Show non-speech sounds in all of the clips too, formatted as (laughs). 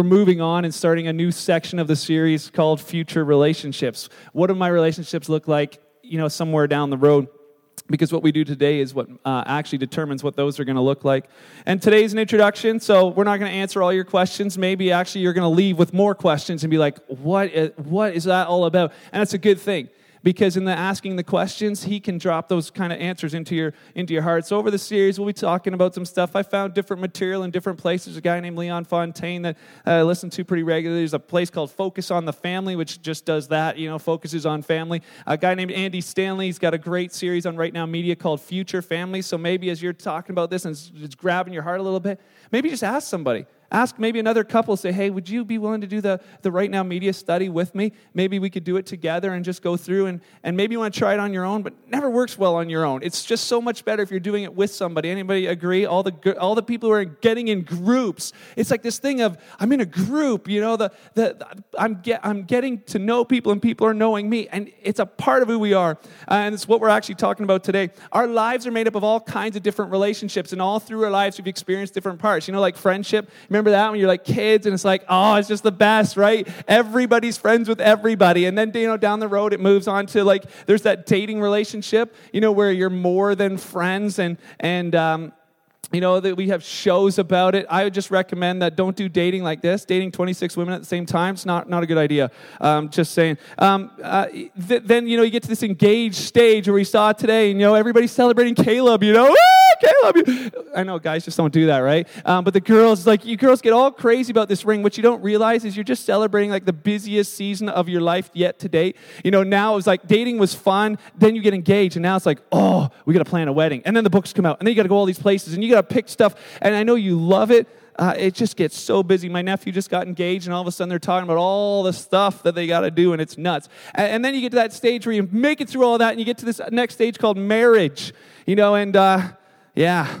we're moving on and starting a new section of the series called Future Relationships. What do my relationships look like, you know, somewhere down the road? because what we do today is what uh, actually determines what those are going to look like. And today's an introduction, so we're not going to answer all your questions. Maybe actually you're going to leave with more questions and be like, what is, what is that all about? And that's a good thing because in the asking the questions he can drop those kind of answers into your into your heart. So over the series we'll be talking about some stuff. I found different material in different places. A guy named leon fontaine that uh, i listen to pretty regularly. There's a place called focus on the family which just does that you know focuses on family. A guy named andy stanley he's got a great series on right now media called future family. So maybe as you're talking about this and it's grabbing your heart a little bit maybe just ask somebody Ask maybe another couple, say, hey, would you be willing to do the, the Right Now Media study with me? Maybe we could do it together and just go through, and, and maybe you want to try it on your own, but never works well on your own. It's just so much better if you're doing it with somebody. Anybody agree? All the, all the people who are getting in groups, it's like this thing of, I'm in a group, you know, the, the, I'm, get, I'm getting to know people and people are knowing me, and it's a part of who we are. Uh, and it's what we're actually talking about today. Our lives are made up of all kinds of different relationships, and all through our lives, we've experienced different parts. You know, like friendship. Remember Remember that when you're like kids and it's like, oh, it's just the best, right? Everybody's friends with everybody. And then, you know, down the road, it moves on to like, there's that dating relationship, you know, where you're more than friends and, and, um, you know that we have shows about it. I would just recommend that don't do dating like this dating 26 women at the same time. It's not, not a good idea. Um, just saying. Um, uh, th- then you know you get to this engaged stage where we saw today and you know everybody's celebrating caleb you know Caleb. I know guys just don't do that, right? Um, but the girls, like, you girls get all crazy about this ring. What you don't realize is you're just celebrating like the busiest season of your life yet to date. You know, now it's like dating was fun, then you get engaged, and now it's like, oh, we got to plan a wedding. And then the books come out, and then you got to go all these places, and you got to pick stuff. And I know you love it. Uh, it just gets so busy. My nephew just got engaged, and all of a sudden they're talking about all the stuff that they got to do, and it's nuts. And, and, then you get to that stage where you make it through all that, and you get to this next stage called marriage, you know, and uh, yeah.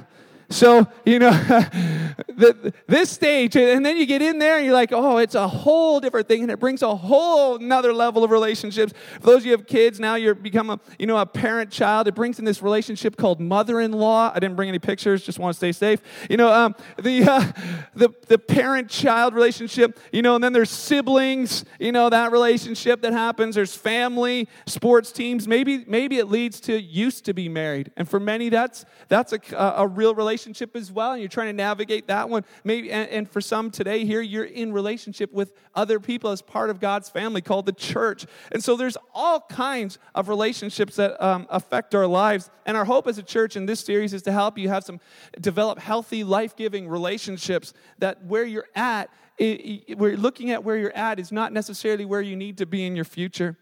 So, you know, (laughs) the, this stage, and then you get in there and you're like, oh, it's a whole different thing, and it brings a whole another level of relationships. For those of you who have kids, now you're become a, you know, a parent child. It brings in this relationship called mother-in-law. I didn't bring any pictures, just want to stay safe. You know, um, the, uh, the, the parent-child relationship, you know, and then there's siblings, you know, that relationship that happens. There's family, sports teams. Maybe, maybe it leads to used to be married. And for many, that's, that's a, a real relationship relationship as well, and you're trying to navigate that one. Maybe, and, and for some today here, you're in relationship with other people as part of God's family called the church. And so there's all kinds of relationships that um, affect our lives. And our hope as a church in this series is to help you have some develop healthy, life giving relationships that where you're at, it, it, we're looking at where you're at is not necessarily where you need to be in your future.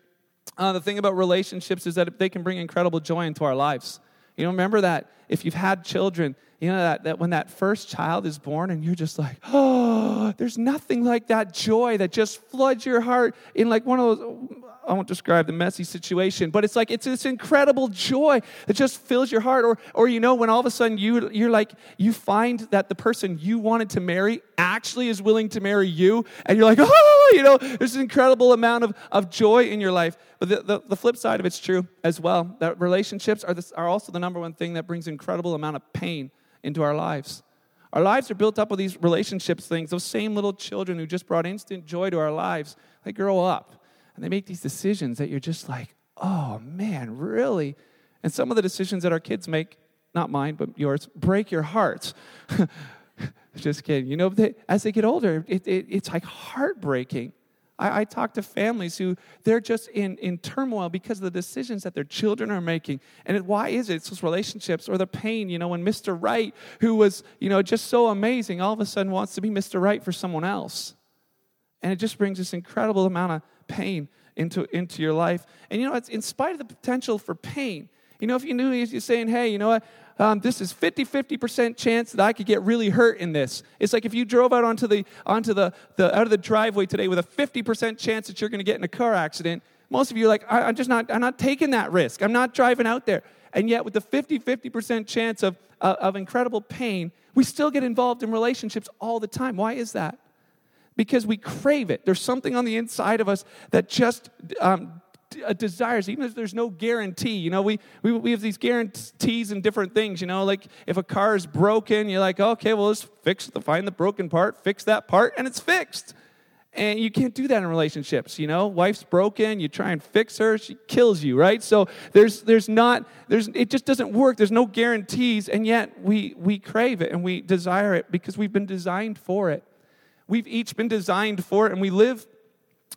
Uh, the thing about relationships is that they can bring incredible joy into our lives. You know, remember that if you've had children, you know, that, that when that first child is born and you're just like, oh, (gasps) there's nothing like that joy that just floods your heart in like one of those, I won't describe the messy situation, but it's like it's this incredible joy that just fills your heart. Or, or you know, when all of a sudden you, you're like, you find that the person you wanted to marry actually is willing to marry you, and you're like, (laughs) oh, you know, there's an incredible amount of, of joy in your life. But the, the, the flip side of it's true as well that relationships are, this, are also the number one thing that brings incredible amount of pain into our lives. Our lives are built up with these relationships things. Those same little children who just brought instant joy to our lives, they grow up and they make these decisions that you're just like, oh man, really? And some of the decisions that our kids make, not mine, but yours, break your hearts. (laughs) just kidding. You know, they, as they get older, it, it, it's like heartbreaking. I, I, talk to families who they're just in, in turmoil because of the decisions that their children are making. And it, why is it? It's those relationships or the pain, you know, when Mr. Right, who was, you know, just so amazing, all of a sudden wants to be Mr. Right for someone else. And it just brings this incredible amount of pain into, into your life. And you know, it's in spite of the potential for pain. You know, if you knew you're saying, hey, you know what? um, this is 50 50% chance that I could get really hurt in this. It's like if you drove out onto the, onto the, the out of the driveway today with a 50% chance that you're going to get in a car accident. Most of you are like, I, I'm just not, I'm not taking that risk. I'm not driving out there. And yet, with the 50 50% chance of, uh, of incredible pain, we still get involved in relationships all the time. Why is that? Because we crave it. There's something on the inside of us that just um, uh, desires, even if there's no guarantee. You know, we, we, we have these guarantees and different things. You know, like if a car is broken, you're like, okay, well, let's fix the, find the broken part, fix that part, and it's fixed. And you can't do that in relationships, you know? Wife's broken, you try and fix her, she kills you, right? So there's there's not there's it just doesn't work. There's no guarantees, and yet we we crave it and we desire it because we've been designed for it. We've each been designed for it, and we live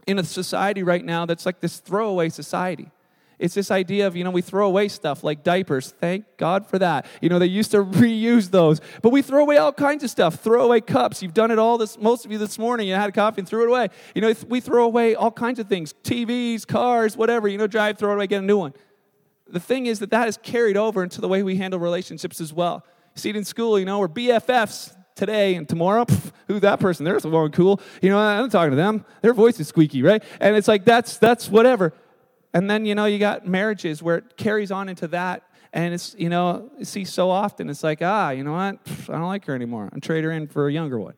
in a society right now that's like this throwaway society. It's this idea of, you know, we throw away stuff like diapers. Thank God for that. You know, they used to (laughs) reuse those. But we throw away all kinds of stuff. Throw away cups. You've done it all this, most of you this morning. You had a coffee and threw it away. You know, we throw away all kinds of things TVs, cars, whatever. You know, drive, throw it away, get a new one. The thing is that that is carried over into the way we handle relationships as well. See it in school, you know, we're BFFs today and tomorrow. Pff, that person? They're so cool. You know, I'm talking to them. Their voice is squeaky, right? And it's like that's that's whatever. And then, you know, you got marriages where it carries on into that. And it's, you know, you see so often, it's like, ah, you know what? I don't like her anymore. I'm trade her in for a younger one.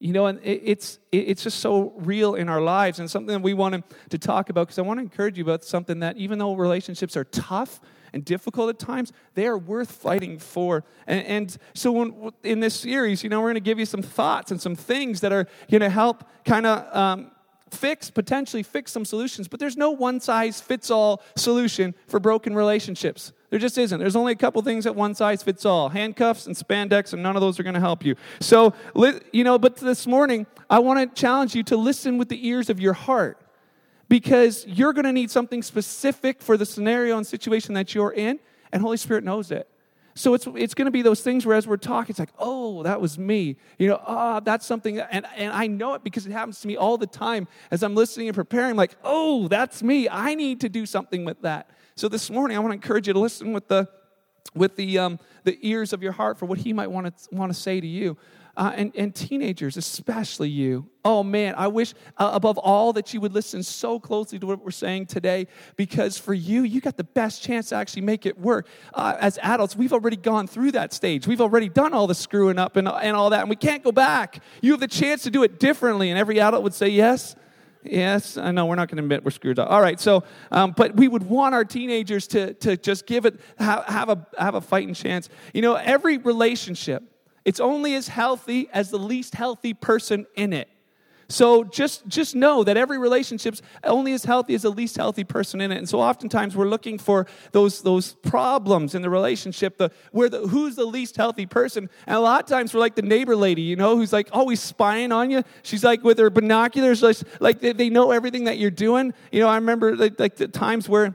You know, and it's, it's just so real in our lives and something that we want to talk about because I want to encourage you about something that even though relationships are tough and difficult at times, they are worth fighting for. And, and so when, in this series, you know, we're going to give you some thoughts and some things that are going to help kind of um, fix, potentially fix some solutions, but there's no one size fits all solution for broken relationships. There just isn't. There's only a couple things that one size fits all handcuffs and spandex, and none of those are going to help you. So, you know, but this morning, I want to challenge you to listen with the ears of your heart because you're going to need something specific for the scenario and situation that you're in, and Holy Spirit knows it. So it's, it's going to be those things where as we're talking, it's like, oh, that was me. You know, ah, oh, that's something. And, and I know it because it happens to me all the time as I'm listening and preparing, like, oh, that's me. I need to do something with that. So this morning, I want to encourage you to listen with the, with the, um, the ears of your heart for what he might want to, want to say to you uh, and, and teenagers, especially you. Oh man, I wish uh, above all that you would listen so closely to what we're saying today because for you, you got the best chance to actually make it work. Uh, as adults, we've already gone through that stage. We've already done all the screwing up and, and all that, and we can't go back. You have the chance to do it differently, and every adult would say yes. Yes, I know we're not going to admit we're screwed up. All right, so, um, but we would want our teenagers to, to just give it, have, have, a, have a fighting chance. You know, every relationship, it's only as healthy as the least healthy person in it. So just, just know that every relationship's only as healthy as the least healthy person in it. And so oftentimes we're looking for those, those problems in the relationship, the, where the, who's the least healthy person. And a lot of times we're like the neighbor lady, you know, who's like always spying on you. She's like with her binoculars, like, like they, they know everything that you're doing. You know, I remember like, like the times where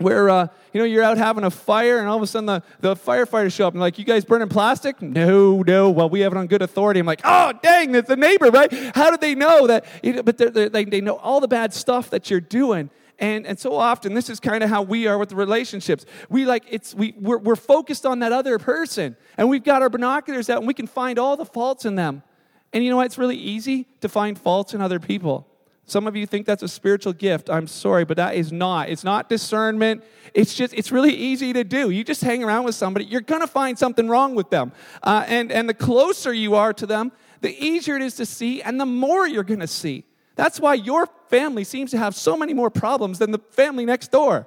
where uh, you know you're out having a fire and all of a sudden the, the firefighters show up and like you guys burning plastic? No no. Well we have it on good authority. I'm like oh dang that's the neighbor right? How did they know that you know, but they're, they're, they they know all the bad stuff that you're doing. And, and so often this is kind of how we are with the relationships. We like it's we we're, we're focused on that other person. And we've got our binoculars out and we can find all the faults in them. And you know what? It's really easy to find faults in other people some of you think that's a spiritual gift. I'm sorry, but that is not. It's not discernment. It's just, it's really easy to do. You just hang around with somebody, you're going to find something wrong with them. Uh, and, and the closer you are to them, the easier it is to see, and the more you're going to see. That's why your family seems to have so many more problems than the family next door.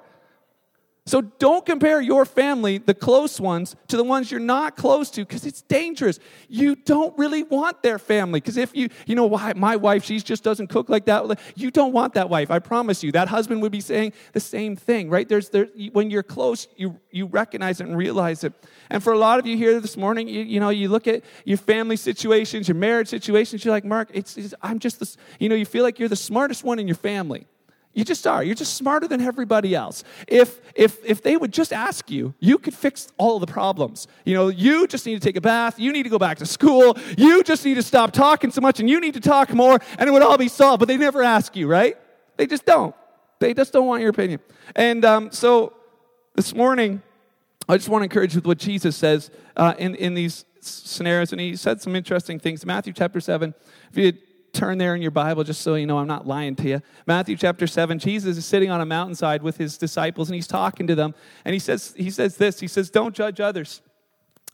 So don't compare your family, the close ones, to the ones you're not close to because it's dangerous. You don't really want their family because if you, you know, why my wife, she just doesn't cook like that. You don't want that wife. I promise you. That husband would be saying the same thing, right? There's, there, when you're close, you, you recognize it and realize it. And for a lot of you here this morning, you, you know, you look at your family situations, your marriage situations, you're like, Mark, it's, it's I'm just this, you know, you feel like you're the smartest one in your family. You just are. You're just smarter than everybody else. If, if, if they would just ask you, you could fix all the problems. You know, you just need to take a bath. You need to go back to school. You just need to stop talking so much and you need to talk more and it would all be solved. But they never ask you, right? They just don't. They just don't want your opinion. And um, so this morning, I just want to encourage you with what Jesus says uh, in, in these scenarios. And he said some interesting things. Matthew chapter 7. If you turn there in your Bible just so you know I'm not lying to you. Matthew chapter 7, Jesus is sitting on a mountainside with his disciples and he's talking to them. And he says, he says this He says, Don't judge others.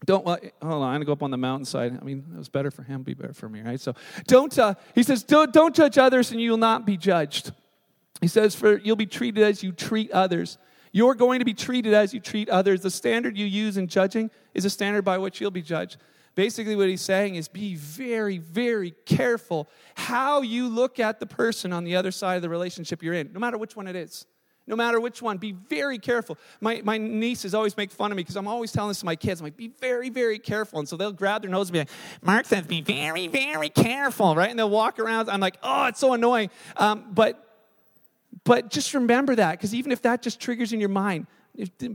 Don't, well, hold on, I'm going to go up on the mountainside. I mean, it was better for him, be better for me, right? So don't, uh, he says, don't, don't judge others and you will not be judged. He says, For you'll be treated as you treat others. You're going to be treated as you treat others. The standard you use in judging is a standard by which you'll be judged. Basically, what he's saying is be very, very careful how you look at the person on the other side of the relationship you're in, no matter which one it is. No matter which one, be very careful. My, my nieces always make fun of me because I'm always telling this to my kids. I'm like, be very, very careful. And so they'll grab their nose and be like, Mark says, be very, very careful, right? And they'll walk around. I'm like, oh, it's so annoying. Um, but but just remember that, because even if that just triggers in your mind,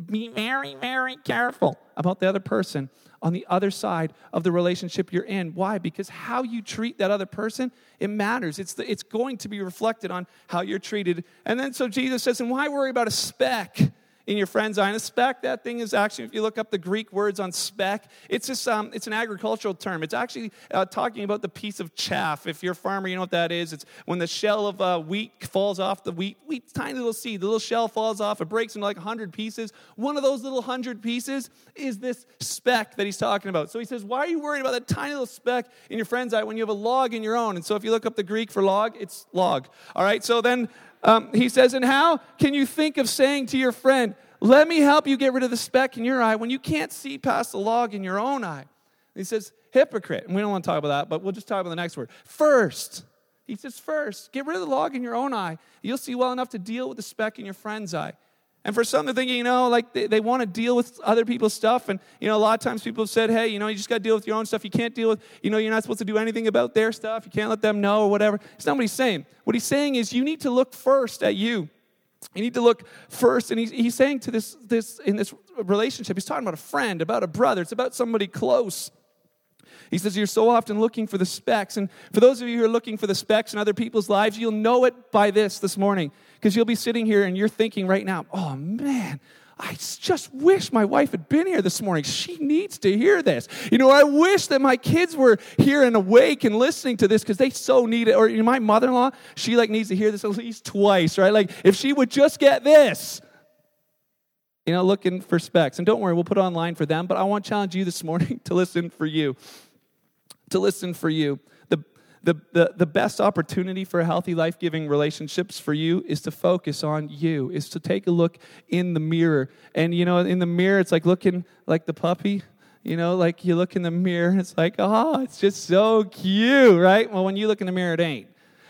be very, very careful about the other person on the other side of the relationship you're in. Why? Because how you treat that other person, it matters. It's, the, it's going to be reflected on how you're treated. And then so Jesus says, and why worry about a speck? In your friend's eye. And a speck, that thing is actually, if you look up the Greek words on speck, it's just um, it's an agricultural term. It's actually uh, talking about the piece of chaff. If you're a farmer, you know what that is. It's when the shell of uh, wheat falls off the wheat, wheat, tiny little seed. The little shell falls off. It breaks into like 100 pieces. One of those little 100 pieces is this speck that he's talking about. So he says, why are you worried about that tiny little speck in your friend's eye when you have a log in your own? And so if you look up the Greek for log, it's log. All right, so then um, he says, And how can you think of saying to your friend, Let me help you get rid of the speck in your eye when you can't see past the log in your own eye? And he says, Hypocrite. And we don't want to talk about that, but we'll just talk about the next word. First. He says, First, get rid of the log in your own eye. You'll see well enough to deal with the speck in your friend's eye. And for some, they're thinking, you know, like they, they want to deal with other people's stuff. And, you know, a lot of times people have said, hey, you know, you just got to deal with your own stuff. You can't deal with, you know, you're not supposed to do anything about their stuff. You can't let them know or whatever. It's not what he's saying. What he's saying is you need to look first at you. You need to look first. And he's, he's saying to this, this, in this relationship, he's talking about a friend, about a brother. It's about somebody close. He says, You're so often looking for the specks. And for those of you who are looking for the specks in other people's lives, you'll know it by this this morning. Because you'll be sitting here and you're thinking right now, Oh man, I just wish my wife had been here this morning. She needs to hear this. You know, I wish that my kids were here and awake and listening to this because they so need it. Or you know, my mother in law, she like needs to hear this at least twice, right? Like if she would just get this, you know, looking for specks. And don't worry, we'll put it online for them. But I want to challenge you this morning (laughs) to listen for you to listen for you. The, the, the, the best opportunity for healthy, life giving relationships for you is to focus on you, is to take a look in the mirror. And, you know, in the mirror, it's like looking like the puppy. You know, like you look in the mirror and it's like, oh, it's just so cute, right? Well, when you look in the mirror, it ain't.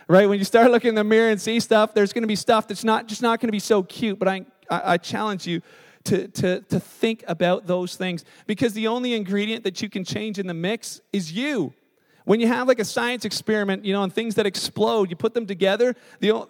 Right? When you start looking in the mirror and see stuff, there's going to be stuff that's not just not going to be so cute. But I, I, I challenge you to, to, to think about those things because the only ingredient that you can change in the mix is you. When you have like a science experiment, you know, and things that explode, you put them together, the,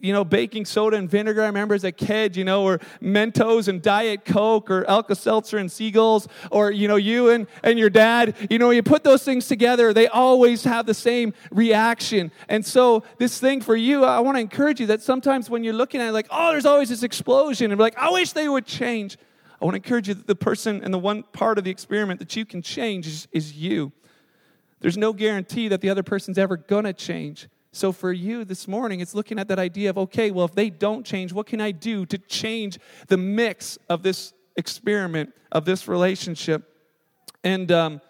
you know, baking soda and vinegar, I remember as a kid, you know, or Mentos and Diet Coke or Alka Seltzer and Seagulls, or, you know, you and, and your dad, you know, you put those things together, they always have the same reaction. And so, this thing for you, I want to encourage you that sometimes when you're looking at it, like, oh, there's always this explosion, and like, I wish they would change. I want to encourage you that the person and the one part of the experiment that you can change is, is you. There's no guarantee that the other person's ever going to change. So for you this morning, it's looking at that idea of okay, well, if they don't change, what can I do to change the mix of this experiment, of this relationship? And um,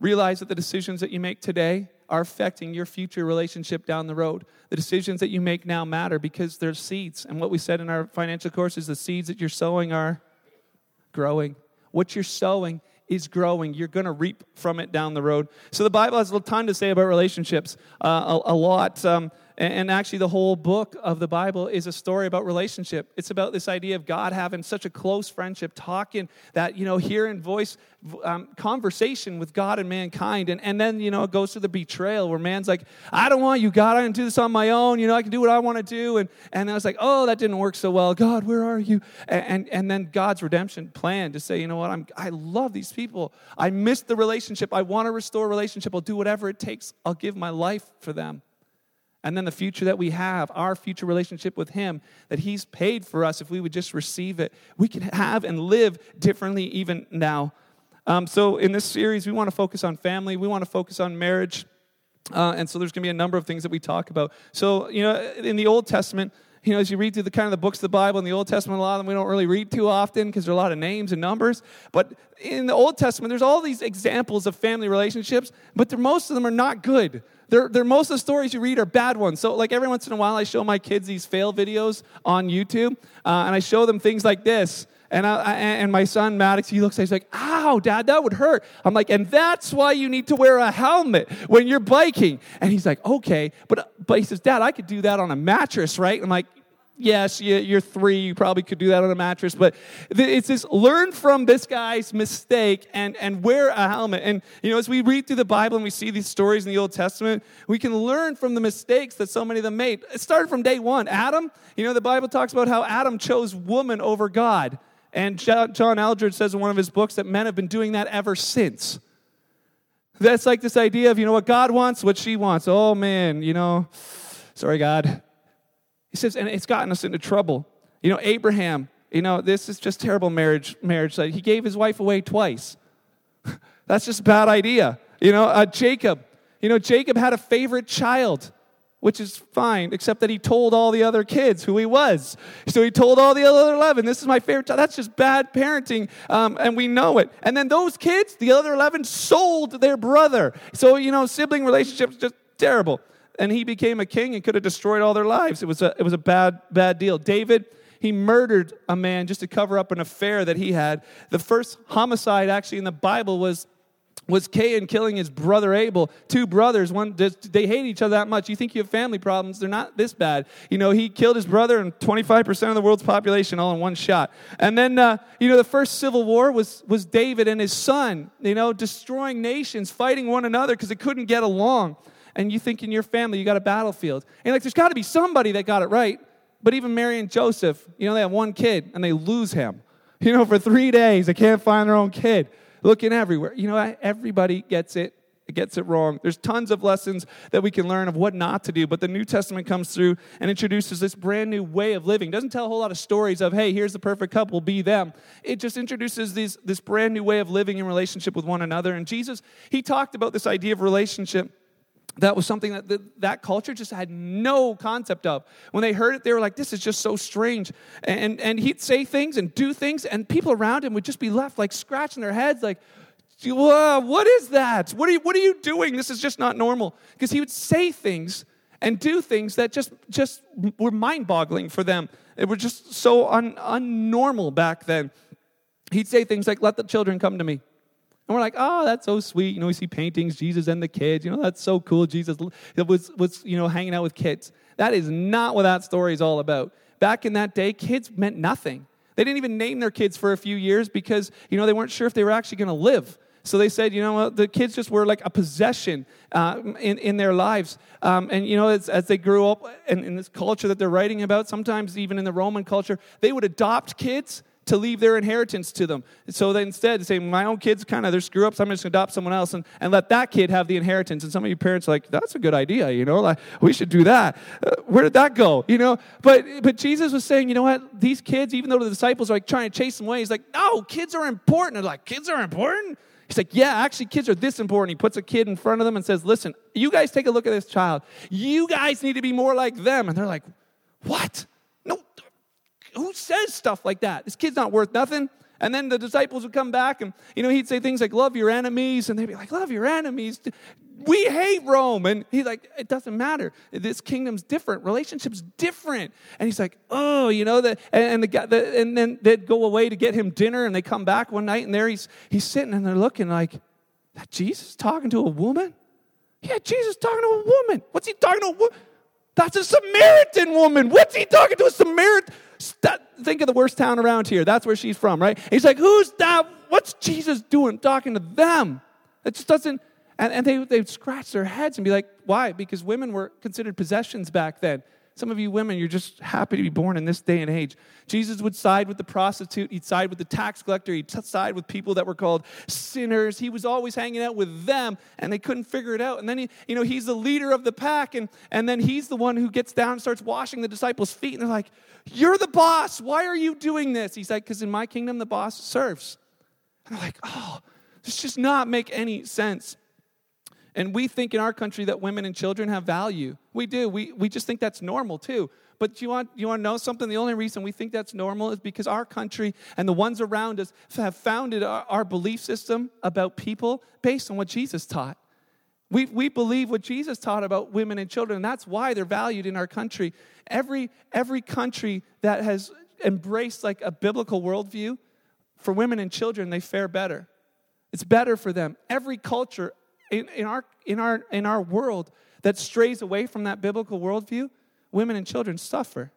realize that the decisions that you make today are affecting your future relationship down the road. The decisions that you make now matter because they're seeds. And what we said in our financial course is the seeds that you're sowing are growing. What you're sowing is growing. You're going to reap from it down the road. So the Bible has a ton to say about relationships, uh, a, a, lot. Um, and actually, the whole book of the Bible is a story about relationship. It's about this idea of God having such a close friendship, talking that, you know, hearing voice, um, conversation with God and mankind. And, and then, you know, it goes to the betrayal where man's like, I don't want you, God. I can do this on my own. You know, I can do what I want to do. And, and I was like, oh, that didn't work so well. God, where are you? And, and, and then God's redemption plan to say, you know what, I'm, I love these people. I missed the relationship. I want to restore relationship. I'll do whatever it takes. I'll give my life for them and then the future that we have, our future relationship with Him, that He's paid for us if we would just receive it, we can have and live differently even now. Um, so, in this series, we want to focus on family, we want to focus on marriage. Uh, and so, there's going to be a number of things that we talk about. So, you know, in the Old Testament, you know, as you read through the kind of the books of the Bible in the Old Testament, a lot of them we don't really read too often because there are a lot of names and numbers. But in the Old Testament, there's all these examples of family relationships, but most of them are not good. They're, they're, most of the stories you read are bad ones. So, like every once in a while, I show my kids these fail videos on YouTube, uh, and I show them things like this. And, I, and my son Maddox, he looks, at it, he's like, "Ow, Dad, that would hurt." I'm like, "And that's why you need to wear a helmet when you're biking." And he's like, "Okay," but but he says, "Dad, I could do that on a mattress, right?" I'm like, yes, you're three, you probably could do that on a mattress, but it's this learn from this guy's mistake and, and wear a helmet. And, you know, as we read through the Bible and we see these stories in the Old Testament, we can learn from the mistakes that so many of them made. It started from day one. Adam, you know, the Bible talks about how Adam chose woman over God. And John Eldredge says in one of his books that men have been doing that ever since. That's like this idea of, you know, what God wants, what she wants. Oh, man, you know, sorry, God. He says, and it's gotten us into trouble. You know, Abraham, you know, this is just terrible marriage. Marriage. He gave his wife away twice. (laughs) That's just a bad idea. You know, uh, Jacob. You know, Jacob had a favorite child, which is fine, except that he told all the other kids who he was. So he told all the other 11, this is my favorite child. That's just bad parenting, um, and we know it. And then those kids, the other 11, sold their brother. So, you know, sibling relationships, just terrible and he became a king and could have destroyed all their lives. It was a, it was a bad, bad deal. David, he murdered a man just to cover up an affair that he had. The first homicide actually in the Bible was was Cain killing his brother Abel. Two brothers, one they hate each other that much. You think you have family problems? They're not this bad. You know, he killed his brother and 25% of the world's population all in one shot. And then, uh, you know, the first civil war was was David and his son. You know, destroying nations, fighting one another because they couldn't get along and you think in your family you got a battlefield. And like, there's got to be somebody that got it right. But even Mary and Joseph, you know, they have one kid and they lose him. (laughs) You know, for three days, they can't find their own kid. Looking everywhere. You know, everybody gets it it gets it wrong. There's tons of lessons that we can learn of what not to do, but the New Testament comes through and introduces this brand new way of living. It doesn't tell a whole lot of stories of, hey, here's the perfect couple, be them. It just introduces these, this brand new way of living in relationship with one another. And Jesus, he talked about this idea of relationship that was something that the, that culture just had no concept of. When they heard it, they were like, this is just so strange. And, and he'd say things and do things, and people around him would just be left like scratching their heads, like, what is that? What are, you, what are you doing? This is just not normal. Because he would say things and do things that just, just were mind boggling for them. It was just so un, unnormal back then. He'd say things like, let the children come to me. And we're like, oh, that's so sweet. You know, we see paintings, Jesus and the kids. You know, that's so cool. Jesus was, was, you know, hanging out with kids. That is not what that story is all about. Back in that day, kids meant nothing. They didn't even name their kids for a few years because, you know, they weren't sure if they were actually going to live. So they said, you know, the kids just were like a possession uh, in, in their lives. Um, and, you know, as, as they grew up in, in this culture that they're writing about, sometimes even in the Roman culture, they would adopt kids to leave their inheritance to them. So they instead say, my own kids kind of, they're screw ups, I'm just going to adopt someone else and, and let that kid have the inheritance. And some of you parents are like, that's a good idea, you know, like, we should do that. Uh, where did that go, you know? But, but Jesus was saying, you know what, these kids, even though the disciples are like trying to chase them away, he's like, no, kids are important. They're like, kids are important? He's like, yeah, actually, kids are this important. He puts a kid in front of them and says, listen, you guys take a look at this child. You guys need to be more like them. And they're like, what? Who says stuff like that? This kid's not worth nothing. And then the disciples would come back and, you know, he'd say things like, love your enemies. And they'd be like, love your enemies. We hate Rome. And he's like, it doesn't matter. This kingdom's different. Relationship's different. And he's like, oh, you know, the, and, the, the, and then they'd go away to get him dinner and they come back one night and there he's, he's sitting and they're looking like, that Jesus talking to a woman? Yeah, Jesus talking to a woman. What's he talking to a woman? That's a Samaritan woman. What's he talking to a Samaritan? Think of the worst town around here. That's where she's from, right? He's like, who's that? What's Jesus doing talking to them? It just doesn't. And, and they, they'd scratch their heads and be like, why? Because women were considered possessions back then. Some of you women, you're just happy to be born in this day and age. Jesus would side with the prostitute, he'd side with the tax collector, he'd side with people that were called sinners. He was always hanging out with them, and they couldn't figure it out. And then, he, you know, he's the leader of the pack, and, and then he's the one who gets down and starts washing the disciples' feet. And they're like, You're the boss. Why are you doing this? He's like, Because in my kingdom, the boss serves. And they're like, Oh, this just not make any sense. And we think in our country that women and children have value. We do. We, we just think that's normal too. But you want, you want to know something? The only reason we think that's normal is because our country and the ones around us have founded our, our belief system about people based on what Jesus taught. We, we believe what Jesus taught about women and children, and that's why they're valued in our country. Every, every country that has embraced like a biblical worldview, for women and children, they fare better. It's better for them. Every culture in, in, our, in, our, in our world that strays away from that biblical worldview, women and children suffer.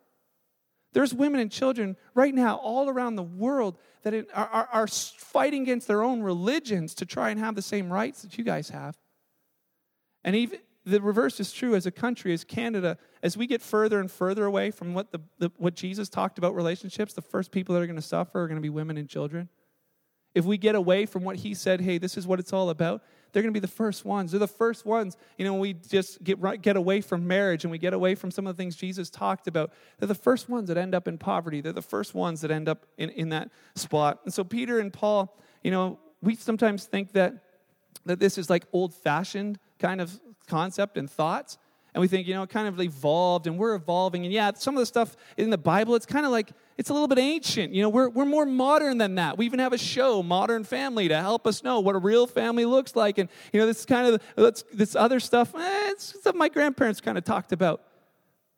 There's women and children right now all around the world that are, are, are fighting against their own religions to try and have the same rights that you guys have. And even the reverse is true as a country, as Canada, as we get further and further away from what, the, the what Jesus talked about relationships, the first people that are going to suffer are going to be women and children. If we get away from what he said, hey, this is what it's all about, they're going to be the first ones. They're the first ones, you know, we just get, get away from marriage and we get away from some of the things Jesus talked about, they're the first ones that end up in poverty. They're the first ones that end up in, in that spot. And so Peter and Paul, you know, we sometimes think that, that this is like old fashioned kind of concept and thoughts and we think, you know, it kind of evolved and we're evolving. And yeah, some of the stuff in the Bible, it's kind of like, it's a little bit ancient. You know, we're, we're more modern than that. We even have a show, Modern Family, to help us know what a real family looks like. And, you know, this kind of, this other stuff, eh, it's stuff my grandparents kind of talked about.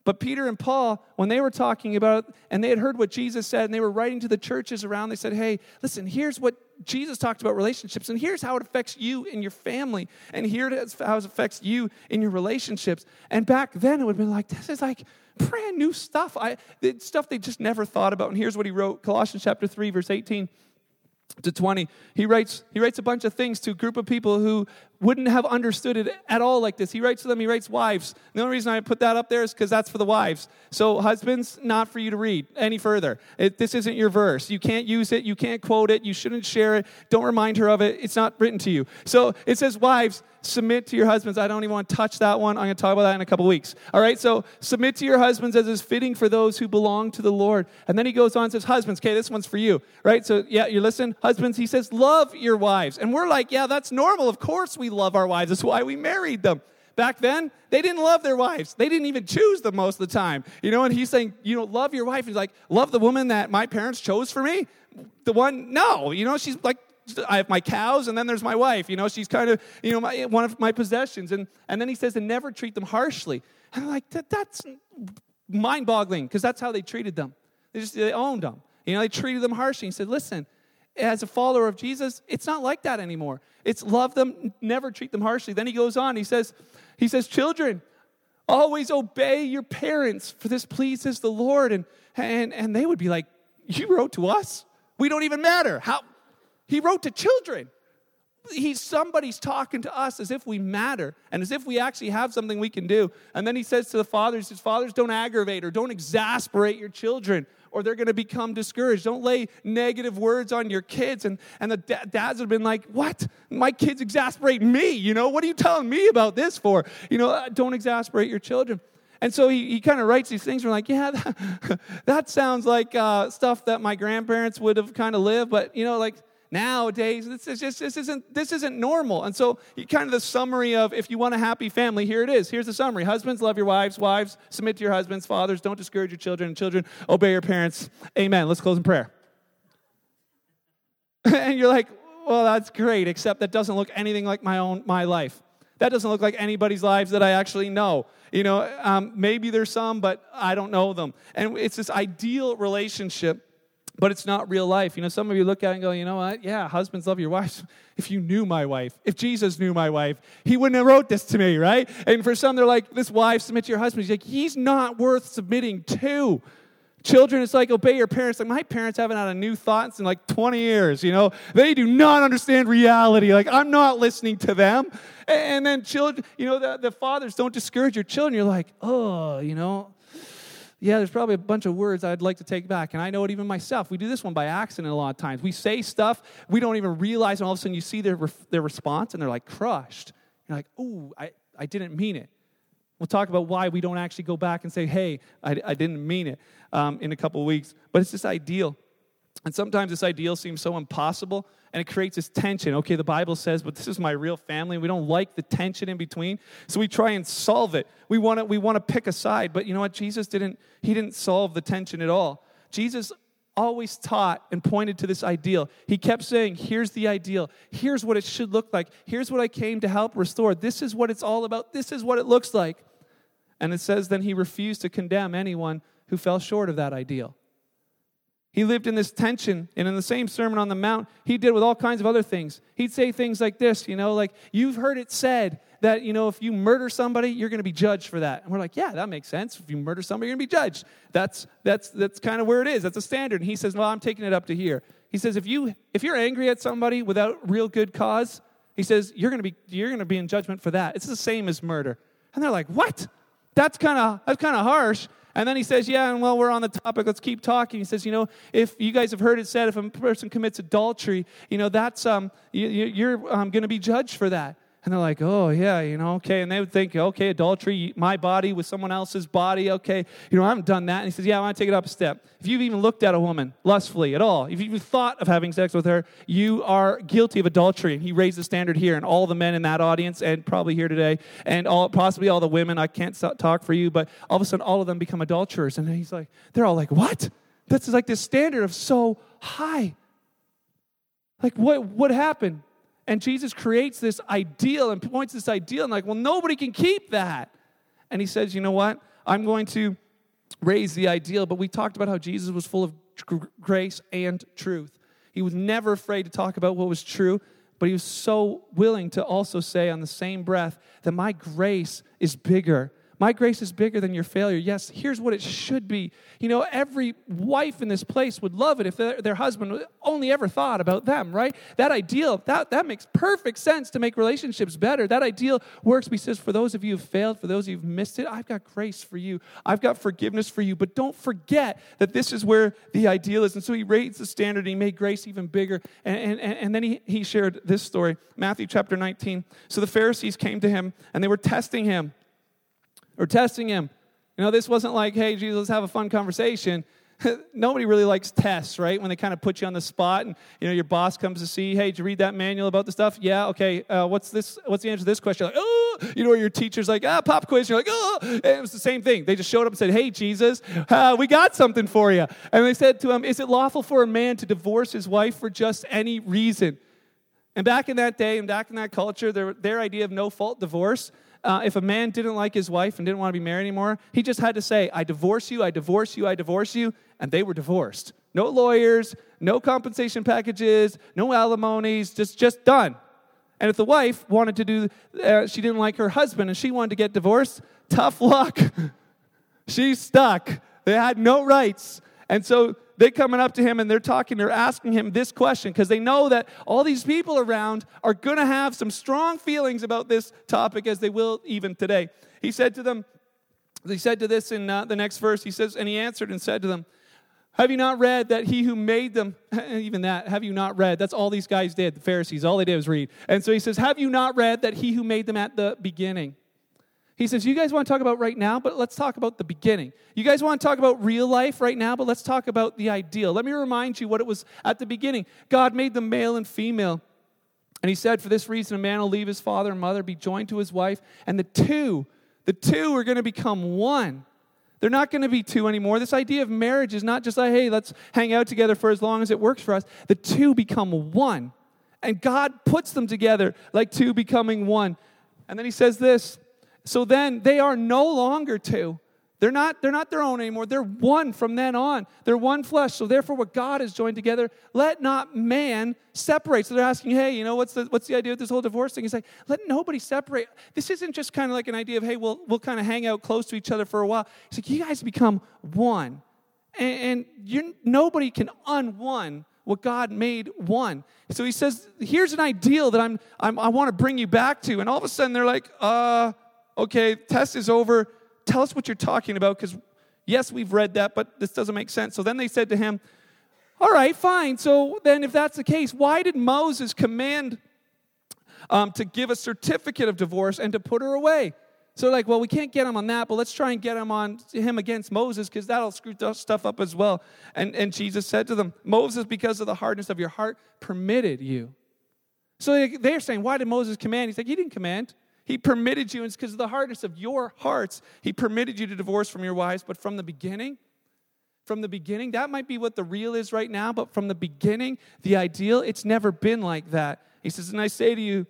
But Peter and Paul, when they were talking about it, and they had heard what Jesus said, and they were writing to the churches around, they said, Hey, listen, here's what Jesus talked about relationships, and here's how it affects you and your family, and here here's how it affects you in your relationships. And back then, it would have been like, This is like brand new stuff. I, stuff they just never thought about. And here's what he wrote Colossians chapter 3, verse 18 to 20 he writes he writes a bunch of things to a group of people who wouldn't have understood it at all like this he writes to them he writes wives the only reason i put that up there is because that's for the wives so husbands not for you to read any further it, this isn't your verse you can't use it you can't quote it you shouldn't share it don't remind her of it it's not written to you so it says wives submit to your husbands. I don't even want to touch that one. I'm going to talk about that in a couple weeks. All right, so submit to your husbands as is fitting for those who belong to the Lord. And then he goes on and says, Husbands, okay, this one's for you, right? So, yeah, you listen, husbands, he says, Love your wives. And we're like, Yeah, that's normal. Of course we love our wives. That's why we married them. Back then, they didn't love their wives. They didn't even choose them most of the time. You know, and he's saying, you know, love your wife. He's like, love the woman that my parents chose for me. The one, no, you know, she's like I have my cows, and then there's my wife. You know, she's kind of, you know, my, one of my possessions. And, and then he says, and never treat them harshly. And I'm like, that, that's mind boggling because that's how they treated them. They just, they owned them. You know, they treated them harshly. He said, listen, as a follower of Jesus, it's not like that anymore. It's love them, never treat them harshly. Then he goes on, he says, he says, children, always obey your parents, for this pleases the Lord. And, and, and they would be like, you wrote to us? We don't even matter. How, he wrote to children. He's somebody's talking to us as if we matter and as if we actually have something we can do. And then he says to the fathers, his fathers, don't aggravate or don't exasperate your children or they're going to become discouraged. Don't lay negative words on your kids. And, and the da- dads have been like, What? My kids exasperate me. You know, what are you telling me about this for? You know, uh, don't exasperate your children. And so he, he kind of writes these things. We're like, yeah, that, (laughs) that sounds like uh, stuff that my grandparents would have kind of lived, but you know, like nowadays this is just this isn't this isn't normal. And so kind of the summary of if you want a happy family here it is. Here's the summary. Husbands love your wives. Wives submit to your husbands. Fathers don't discourage your children. And children obey your parents. Amen. Let's close in prayer. (laughs) And you're like well that's great except that doesn't look anything like my own my life. That doesn't look like anybody's lives that i actually know. You know um, maybe there's some but i don't know them. And it's this ideal relationship but it's not real life. You know, some of you look at it and go, you know what? Yeah, husbands love your wives. (laughs) If you knew my wife, if Jesus knew my wife, he wouldn't have wrote this to me, right? And for some, they're like, this wife, submit to your husband. He's like, he's not worth submitting to. Children, it's like obey your parents. Like my parents haven't had a new thought in like 20 years, you know. They do not understand reality. Like I'm not listening to them. And then children, you know, the, the fathers don't discourage your children. You're like, oh, you know, yeah, there's probably a bunch of words I'd like to take back. And I know it even myself. We do this one by accident a lot of times. We say stuff we don't even realize, and all of a sudden you see their, their response and they're like crushed. You're like, ooh, I, I didn't mean it. We'll talk about why we don't actually go back and say, hey, I, I didn't mean it um, in a couple weeks. But it's this ideal. And sometimes this ideal seems so impossible and it creates this tension. Okay, the Bible says, but this is my real family. We don't like the tension in between. So we try and solve it. We want to we want to pick a side, but you know what? Jesus didn't he didn't solve the tension at all. Jesus always taught and pointed to this ideal. He kept saying, Here's the ideal. Here's what it should look like. Here's what I came to help restore. This is what it's all about. This is what it looks like. And it says, Then he refused to condemn anyone who fell short of that ideal. He lived in this tension, and in the same Sermon on the Mount, he did with all kinds of other things. He'd say things like this, you know, like, You've heard it said that, you know, if you murder somebody, you're going to be judged for that. And we're like, yeah, that makes sense. If you murder somebody, you're going to be judged. That's, that's, that's kind of where it is. That's a standard. And he says, well, I'm taking it up to here. He says, if, you, if you're angry at somebody without real good cause, he says, you're going to be, you're going to be in judgment for that. It's the same as murder. And they're like, what? That's kind of that's kind of harsh. And then he says, Yeah, and while we're on the topic, let's keep talking. He says, You know, if you guys have heard it said, if a person commits adultery, you know, that's, um, you, are um, going to be judged for that. And they're like, oh, yeah, you know, okay. And they would think, okay, adultery, my body with someone else's body, okay. You know, I haven't done that. And he says, yeah, I want to take it up a step. If you've even looked at a woman lustfully at all, if you've even thought of having sex with her, you are guilty of adultery. And he raised the standard here. And all the men in that audience, and probably here today, and all, possibly all the women, I can't talk for you, but all of a sudden all of them become adulterers. And he's like, they're all like, what? That's like this standard of so high. Like, what, what happened? And Jesus creates this ideal and points this ideal and like, well, nobody can keep that. And he says, you know what? I'm going to raise the ideal. But we talked about how Jesus was full of grace and truth. He was never afraid to talk about what was true, but he was so willing to also say on the same breath that my grace is bigger my grace is bigger than your failure. Yes, here's what it should be. You know, every wife in this place would love it if their, their husband only ever thought about them, right? That ideal, that, that makes perfect sense to make relationships better. That ideal works because for those of you who've failed, for those of you who've missed it, I've got grace for you. I've got forgiveness for you. But don't forget that this is where the ideal is. And so he raised the standard and he made grace even bigger. And, and, and then he, he shared this story, Matthew chapter 19. So the Pharisees came to him and they were testing him or testing him. You know, this wasn't like, hey, Jesus, let's have a fun conversation. (laughs) Nobody really likes tests, right? When they kind of put you on the spot and, you know, your boss comes to see, hey, did you read that manual about the stuff? Yeah, okay. Uh, what's this? What's the answer to this question? Like, oh, you know, your teacher's like, ah, pop quiz. You're like, oh, and it was the same thing. They just showed up and said, hey, Jesus, uh, we got something for you. And they said to him, is it lawful for a man to divorce his wife for just any reason? And back in that day and back in that culture, their, their idea of no fault divorce uh, if a man didn't like his wife and didn't want to be married anymore, he just had to say, I divorce you, I divorce you, I divorce you, and they were divorced. No lawyers, no compensation packages, no alimonies, just, just done. And if the wife wanted to do, uh, she didn't like her husband and she wanted to get divorced, tough luck. (laughs) She's stuck. They had no rights. And so they're coming up to him and they're talking, they're asking him this question because they know that all these people around are going to have some strong feelings about this topic as they will even today. He said to them, he said to this in uh, the next verse, he says, and he answered and said to them, have you not read that he who made them, (laughs) even that, have you not read? That's all these guys did, the Pharisees, all they did was read. And so he says, Have you not read that he who made them at the beginning? He says, You guys want to talk about right now, but let's talk about the beginning. You guys want to talk about real life right now, but let's talk about the ideal. Let me remind you what it was at the beginning. God made them male and female. And he said, For this reason, a man will leave his father and mother, be joined to his wife, and the two, the two are going to become one. They're not going to be two anymore. This idea of marriage is not just like, hey, let's hang out together for as long as it works for us. The two become one. And God puts them together like two becoming one. And then he says this so then they are no longer two. They're not, they're not their own anymore. They're one from then on. They're one flesh. So therefore, what God has joined together, let not man separate. So they're asking, hey, you know, what's the, what's the idea of this whole divorce thing? He's like, let nobody separate. This isn't just kind of like an idea of, hey, we'll, we'll kind of hang out close to each other for a while. He's like, you guys become one. And, and nobody can unone what God made one. So he says, here's an ideal that I'm, I'm I want to bring you back to. And all of a sudden they're like, uh, okay, test is over. Tell us what you're talking about because, yes, we've read that, but this doesn't make sense. So then they said to him, All right, fine. So then, if that's the case, why did Moses command um, to give a certificate of divorce and to put her away? So like, well, we can't get him on that, but let's try and get him on him against Moses because that'll screw stuff up as well. And, and Jesus said to them, Moses, because of the hardness of your heart, permitted you. So they're saying, why did Moses command? He's like, he didn't command. He permitted you, and it's because of the hardness of your hearts, He permitted you to divorce from your wives, but from the beginning, From the beginning, that might be what the real is right now, but from the beginning, the ideal, it's never been like that. He says, And I say to you,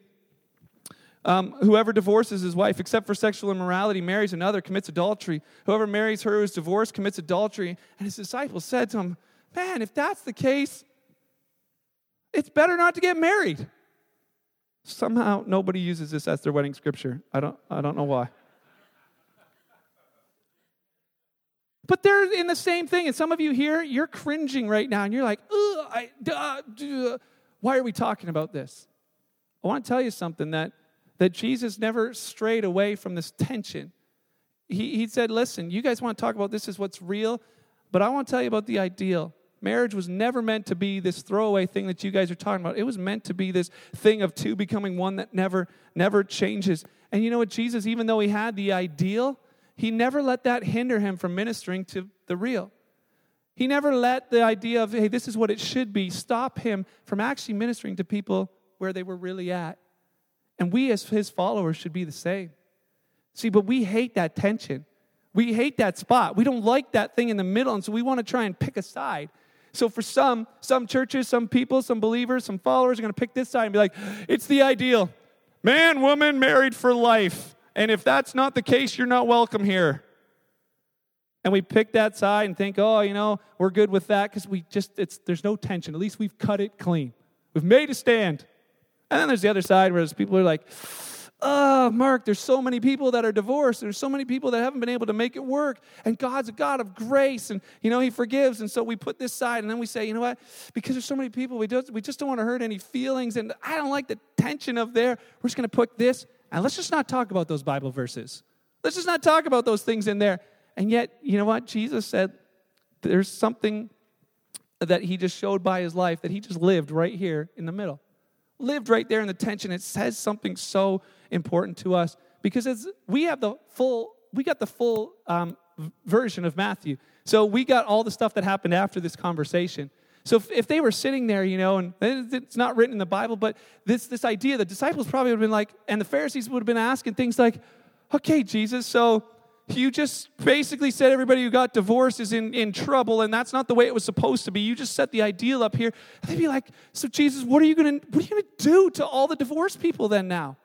um, whoever divorces his wife, except for sexual immorality, marries another, commits adultery. Whoever marries her who is divorced commits adultery. And his disciples said to him, Man, if that's the case, it's better not to get married. Somehow nobody uses this as their wedding scripture. I don't, I don't know why. But they're in the same thing. And some of you here, you're cringing right now, and you're like, I, duh, duh. why are we talking about this? I want to tell you something that, that Jesus never strayed away from this tension. He, he said, Listen, you guys want to talk about this as what's real, but I want to tell you about the ideal. Marriage was never meant to be this throwaway thing that you guys are talking about. It was meant to be this thing of two becoming one that never, never changes. And you know what? Jesus, even though he had the ideal, he never let that hinder him from ministering to the real. He never let the idea of, hey, this is what it should be, stop him from actually ministering to people where they were really at. And we, as his followers, should be the same. See, but we hate that tension. We hate that spot. We don't like that thing in the middle, and so we want to try and pick a side. So for some, some churches, some people, some believers, some followers are going to pick this side and be like, it's the ideal. Man, woman, married for life. And if that's not the case, you're not welcome here. And we pick that side and think, oh, you know, we're good with that because we just, it's, there's no tension. At least we've cut it clean. We've made a stand. And then there's the other side where there's people are like, oh, Mark, there's so many people that are divorced. There's so many people that haven't been able to make it work. And God's a God of grace. And, you know, He forgives. And so we put this side and then we say, you know what? Because there's so many people, we, just we just don't want to hurt any feelings. And I don't like the tension of there. We're just going to put this and let's just not talk about those Bible verses. Let's just not talk about those things in there. And yet, you know what? Jesus said there's something that he just showed by his life that he just lived right here in the middle. Lived right there in the tension. It says something so important to us because as we have the full, we got the full um, version of Matthew. So we got all the stuff that happened after this conversation. So if, if, they were sitting there, you know, and it's not written in the Bible, but this, this idea, the disciples probably would have been like, and the Pharisees would have been asking things like, okay, Jesus, so you just basically said everybody who got divorced is in, in trouble, and that's not the way it was supposed to be. You just set the ideal up here. And they'd be like, so Jesus, what are you gonna what are you gonna do to all the divorced people then now?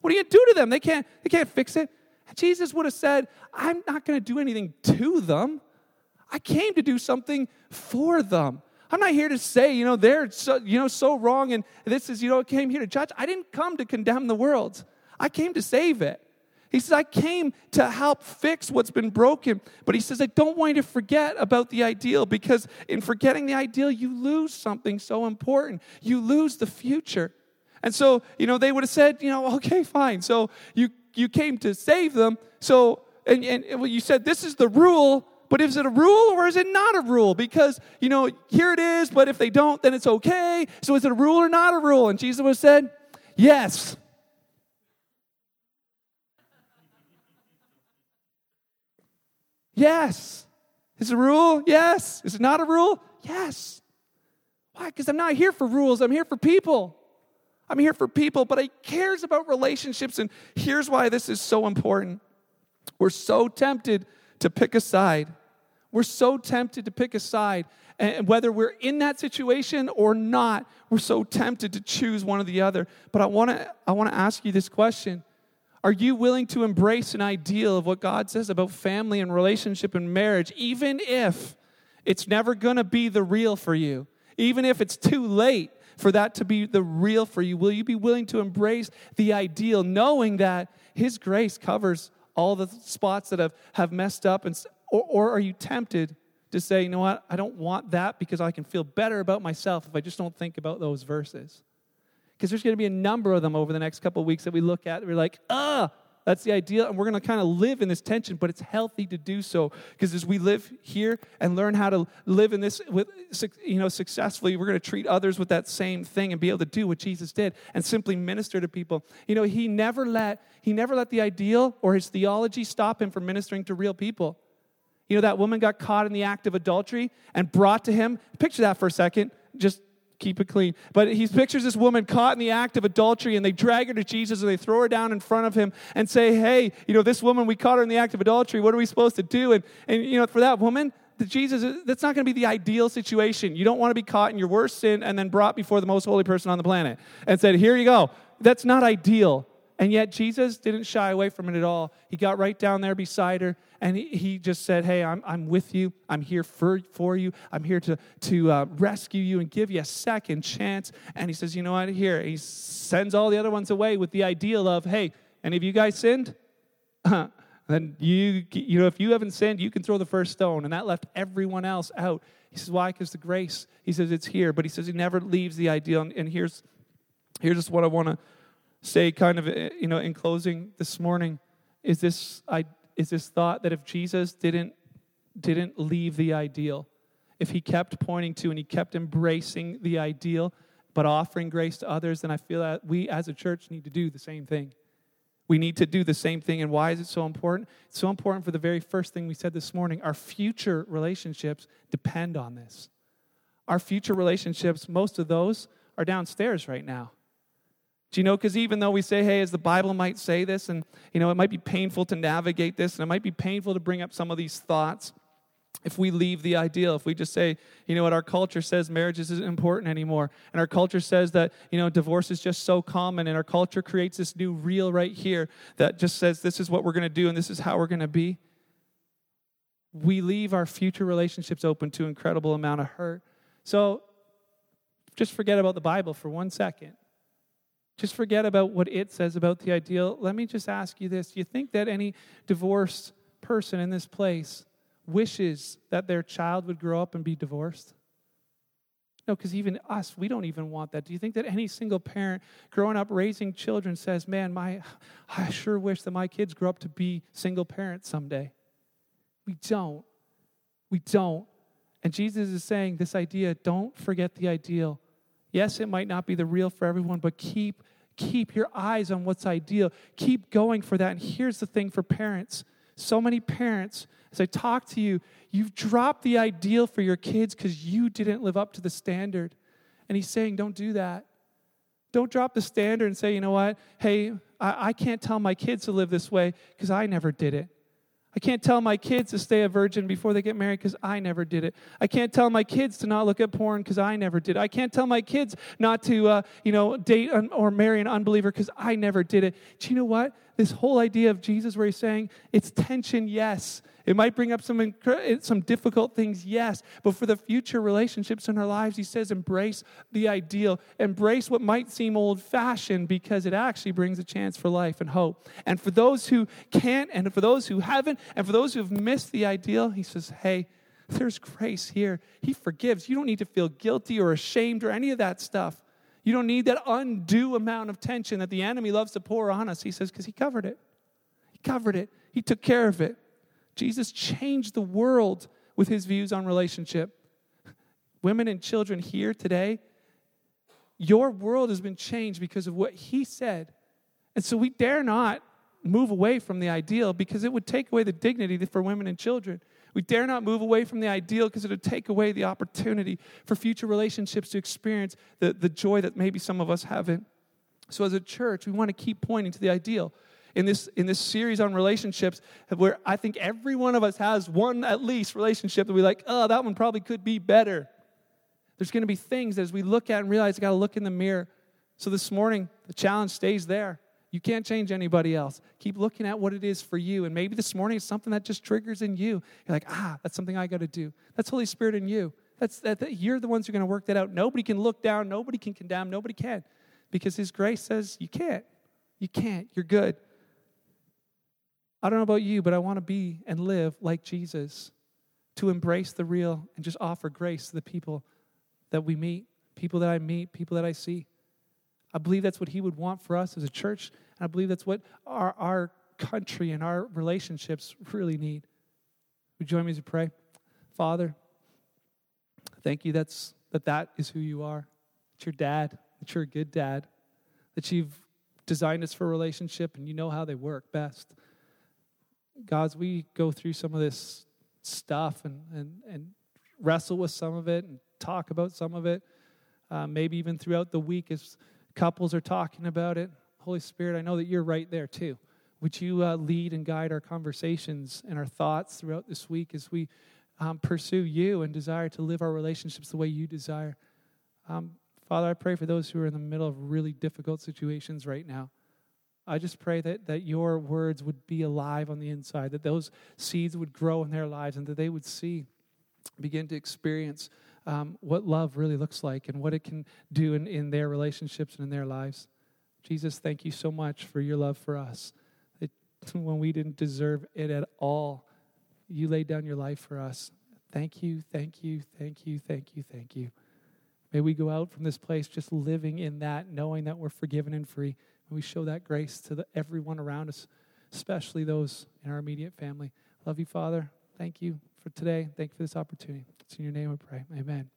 What are you gonna do to them? They can't, they can't fix it. Jesus would have said, I'm not gonna do anything to them. I came to do something for them. I'm not here to say, you know, they're so, you know, so wrong and this is, you know, I came here to judge. I didn't come to condemn the world. I came to save it. He says, I came to help fix what's been broken. But he says, I don't want you to forget about the ideal because in forgetting the ideal, you lose something so important. You lose the future. And so, you know, they would have said, you know, (laughs) okay, fine. So you, you came to save them. So, and, and you said this is the rule. But is it a rule or is it not a rule? Because, you know, here it is, but if they don't, then it's okay. So is it a rule or not a rule? And Jesus would have said, yes. Yes. Is it a rule? Yes. Is it not a rule? Yes. Why? Because I'm not here for rules, I'm here for people. I'm here for people, but I cares about relationships, and here's why this is so important. We're so tempted to pick a side. We're so tempted to pick a side. And whether we're in that situation or not, we're so tempted to choose one or the other. But I want to I want to ask you this question. Are you willing to embrace an ideal of what God says about family and relationship and marriage, even if it's never going to be the real for you? Even if it's too late for that to be the real for you, will you be willing to embrace the ideal, knowing that His grace covers all the spots that have, have messed up and or, or are you tempted to say, you know what, I don't want that because I can feel better about myself if I just don't think about those verses? Because there's going to be a number of them over the next couple of weeks that we look at. We're like, ah, that's the ideal. And we're going to kind of live in this tension, but it's healthy to do so. Because as we live here and learn how to live in this with, you know, successfully, we're going to treat others with that same thing and be able to do what Jesus did and simply minister to people. You know, he never let, he never let the ideal or his theology stop him from ministering to real people. You know, that woman got caught in the act of adultery and brought to him. Picture that for a second. Just keep it clean. But he pictures this woman caught in the act of adultery, and they drag her to Jesus and they throw her down in front of him and say, Hey, you know, this woman, we caught her in the act of adultery. What are we supposed to do? And, and you know, for that woman, Jesus, that's not going to be the ideal situation. You don't want to be caught in your worst sin and then brought before the most holy person on the planet and said, Here you go. That's not ideal. And yet Jesus didn't shy away from it at all. He got right down there beside her and he, he just said, Hey, I'm, I'm with you. I'm here for, for you. I'm here to, to uh, rescue you and give you a second chance. And he says, You know what? Here. He sends all the other ones away with the ideal of, Hey, any of you guys sinned? (laughs) then you, you know, if you haven't sinned, you can throw the first stone. And that left everyone else out. He says, why? Because the grace, he says, it's here. But he says he never leaves the ideal. And here's, here's just what I want to say kind of, eh, you know, in closing this morning is this, I, is this thought that if Jesus didn't, didn't leave the ideal, if he kept pointing to and he kept embracing the ideal, but offering grace to others, then I feel that we as a church need to do the same thing. We need to do the same thing. And why is it so important? It's so important for the very first thing we said this morning. Our future relationships depend on this. Our future relationships, most of those are downstairs right now. Do you know? Because even though we say, hey, as the Bible might say this, and you know, it might be painful to navigate this, and it might be painful to bring up some of these thoughts, if we leave the ideal, if we just say, you know what, our culture says marriage isn't important anymore, and our culture says that, you know, divorce is just so common, and our culture creates this new real right here that just says this is what we're going to do and this is how we're going to be, we leave our future relationships open to incredible amount of hurt. So just forget about the Bible for one second. Just forget about what it says about the ideal. Let me just ask you this. Do you think that any divorced person in this place wishes that their child would grow up and be divorced? No, because even us, we don't even want that. Do you think that any single parent growing up raising children says, Man, my, I sure wish that my kids grow up to be single parents someday? We don't. We don't. And Jesus is saying this idea don't forget the ideal. Yes, it might not be the real for everyone, but keep keep your eyes on what's ideal. Keep going for that. And here's the thing for parents. So many parents as I talk to you, you've dropped the ideal for your kids because you didn't live up to the standard. And he's saying, don't do that. Don't drop the standard and say, you know what? Hey, I, I can't tell my kids to live this way because I never did it. I can't tell my kids to stay a virgin before they get married because I never did it. I can't tell my kids to not look at porn because I never did it. I can't tell my kids not to, uh, you know, date or marry an unbeliever because I never did it. Do you know what? This whole idea of Jesus, where he's saying it's tension, yes. It might bring up some, eh, some difficult things, yes. But for the future relationships in our lives, he says embrace the ideal. Embrace what might seem old fashioned because it actually brings a chance for life and hope. And for those who can't, and for those who haven't, and for those who have missed the ideal, he says, hey, there's grace here. He forgives. You don't need to feel guilty or ashamed or any of that stuff. You don't need that undue amount of tension that the enemy loves to pour on us. He says, because he covered it. He covered it. He took care of it. Jesus changed the world with his views on relationship. Women and children here today, your world has been changed because of what he said. And so we dare not move away from the ideal because it would take away the dignity for women and children. We dare not move away from the ideal because it would take away the opportunity for future relationships to experience the, the joy that maybe some of us haven't. So, as a church, we want to keep pointing to the ideal in this in this series on relationships where I think every one of us has one at least relationship that we like, oh, that one probably could be better. There's going to be things as we look at and realize I got to look in the mirror. So this morning, the challenge stays there. You can't change anybody else. Keep looking at what it is for you. And maybe this morning it's something that just triggers in you. You're like, ah, that's something I got to do. That's Holy Spirit in you. That's that, that you're the ones who are going to work that out. Nobody can look down. Nobody can condemn. Nobody can, because His grace says you can't. You can't. You're good. I don't know about you, but I want to be and live like Jesus, to embrace the real and just offer grace to the people that we meet, people that I meet, people that I see. I believe that's what He would want for us as a church, and I believe that's what our, our country and our relationships really need. Would you join me as we pray? Father, thank you that's, that that is who you are. That you're dad, that you're a good dad, that you've designed us for relationship and you know how they work best. God, we go through some of this stuff and, and, and wrestle with some of it and talk about some of it, uh, maybe even throughout the week as couples are talking about it, Holy Spirit, I know that you're right there too. Would you uh, lead and guide our conversations and our thoughts throughout this week as we um, pursue you and desire to live our relationships the way you desire. Um, Father, I pray for those who are in the middle of really difficult situations right now. I just pray that, that your words would be alive on the inside, that those seeds would grow in their lives, and that they would see, begin to experience um, what love really looks like and what it can do in, in their relationships and in their lives. Jesus, thank you so much for your love for us. That (laughs) when we didn't deserve it at all, you laid down your life for us. Thank you, thank you, thank you, thank you, thank you. May we go out from this place just living in that, knowing that we're forgiven and free. May we show that grace to the, everyone around us, especially those in our immediate family. Love you, Father. Thank you for today. Thank you for this opportunity. It's in your name we pray. Amen.